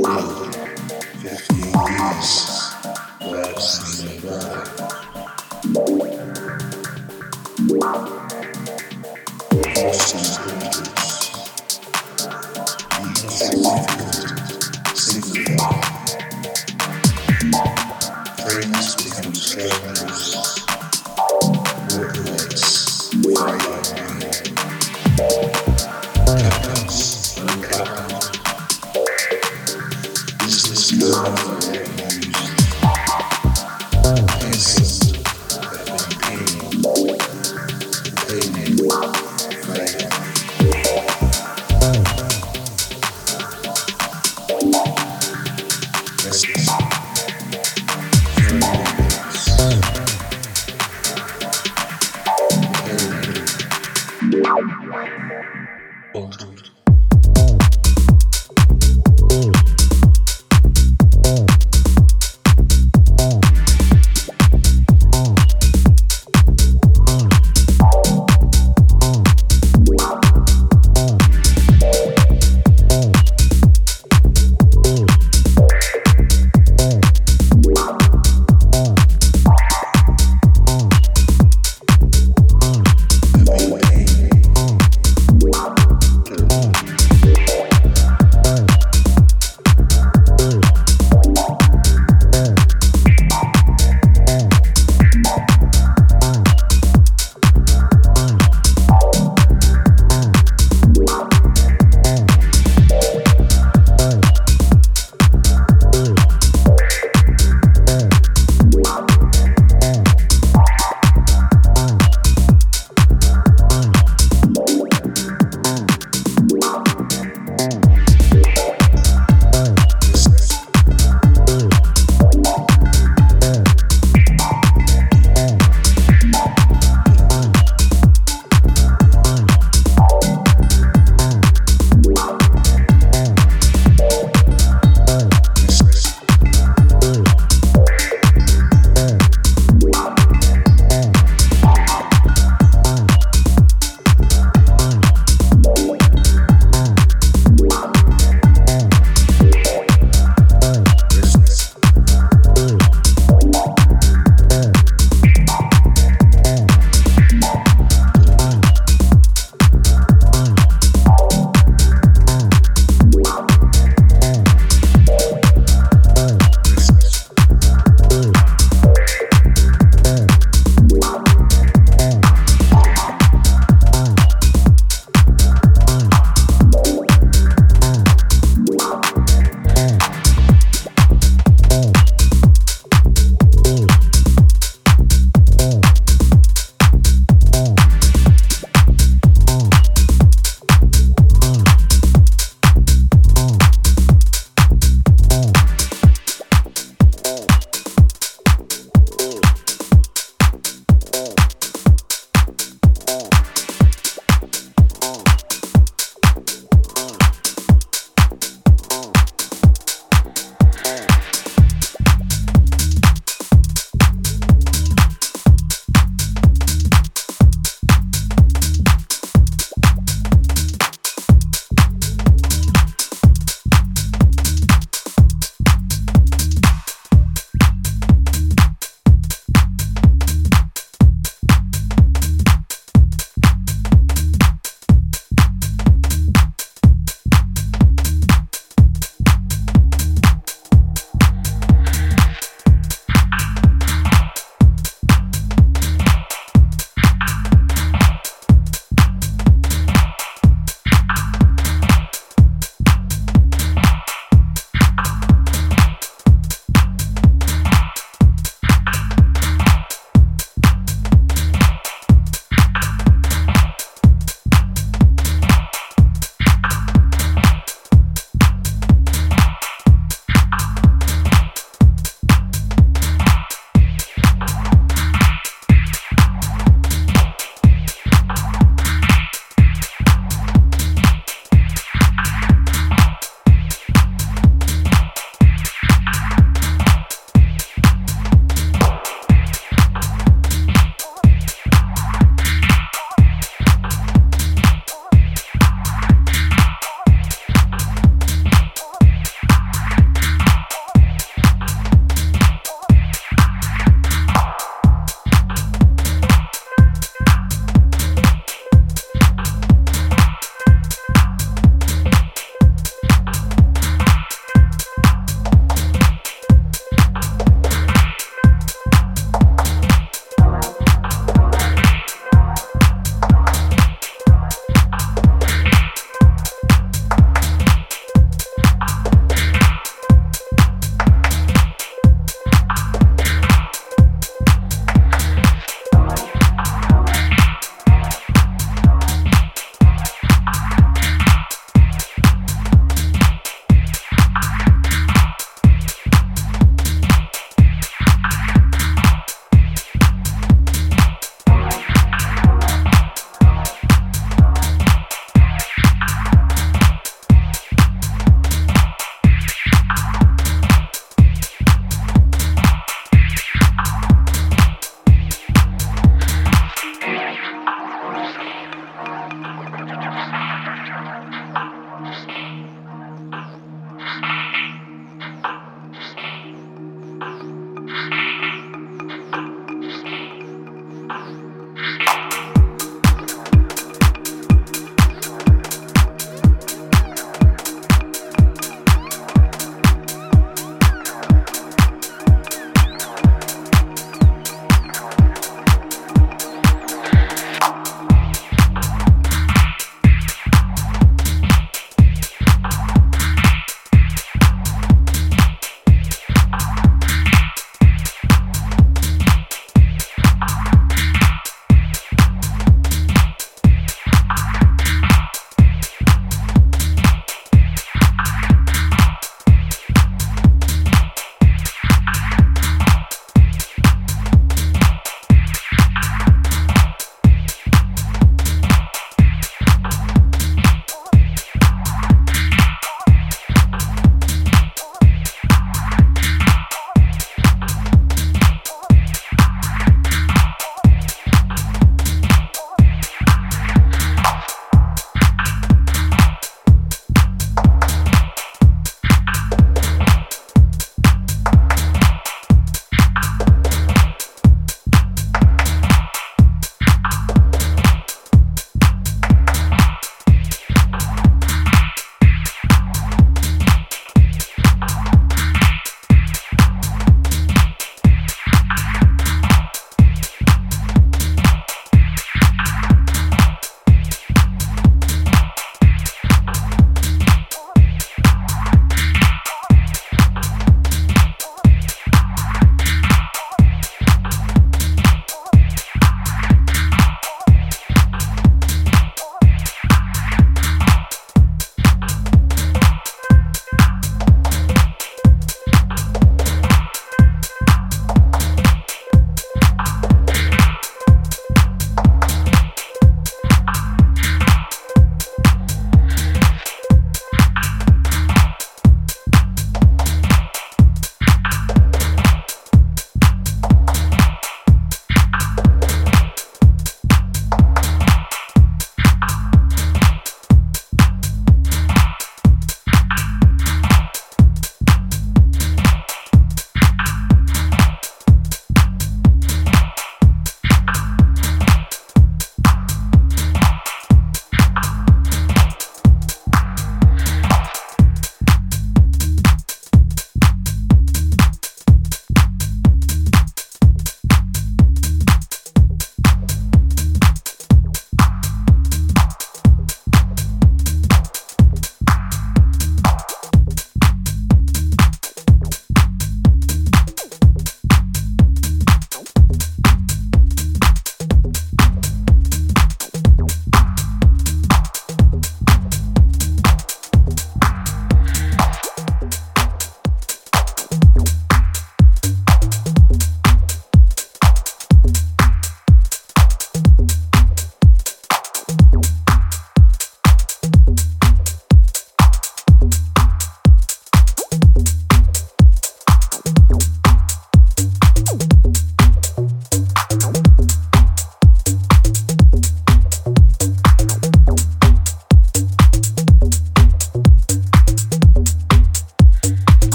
love.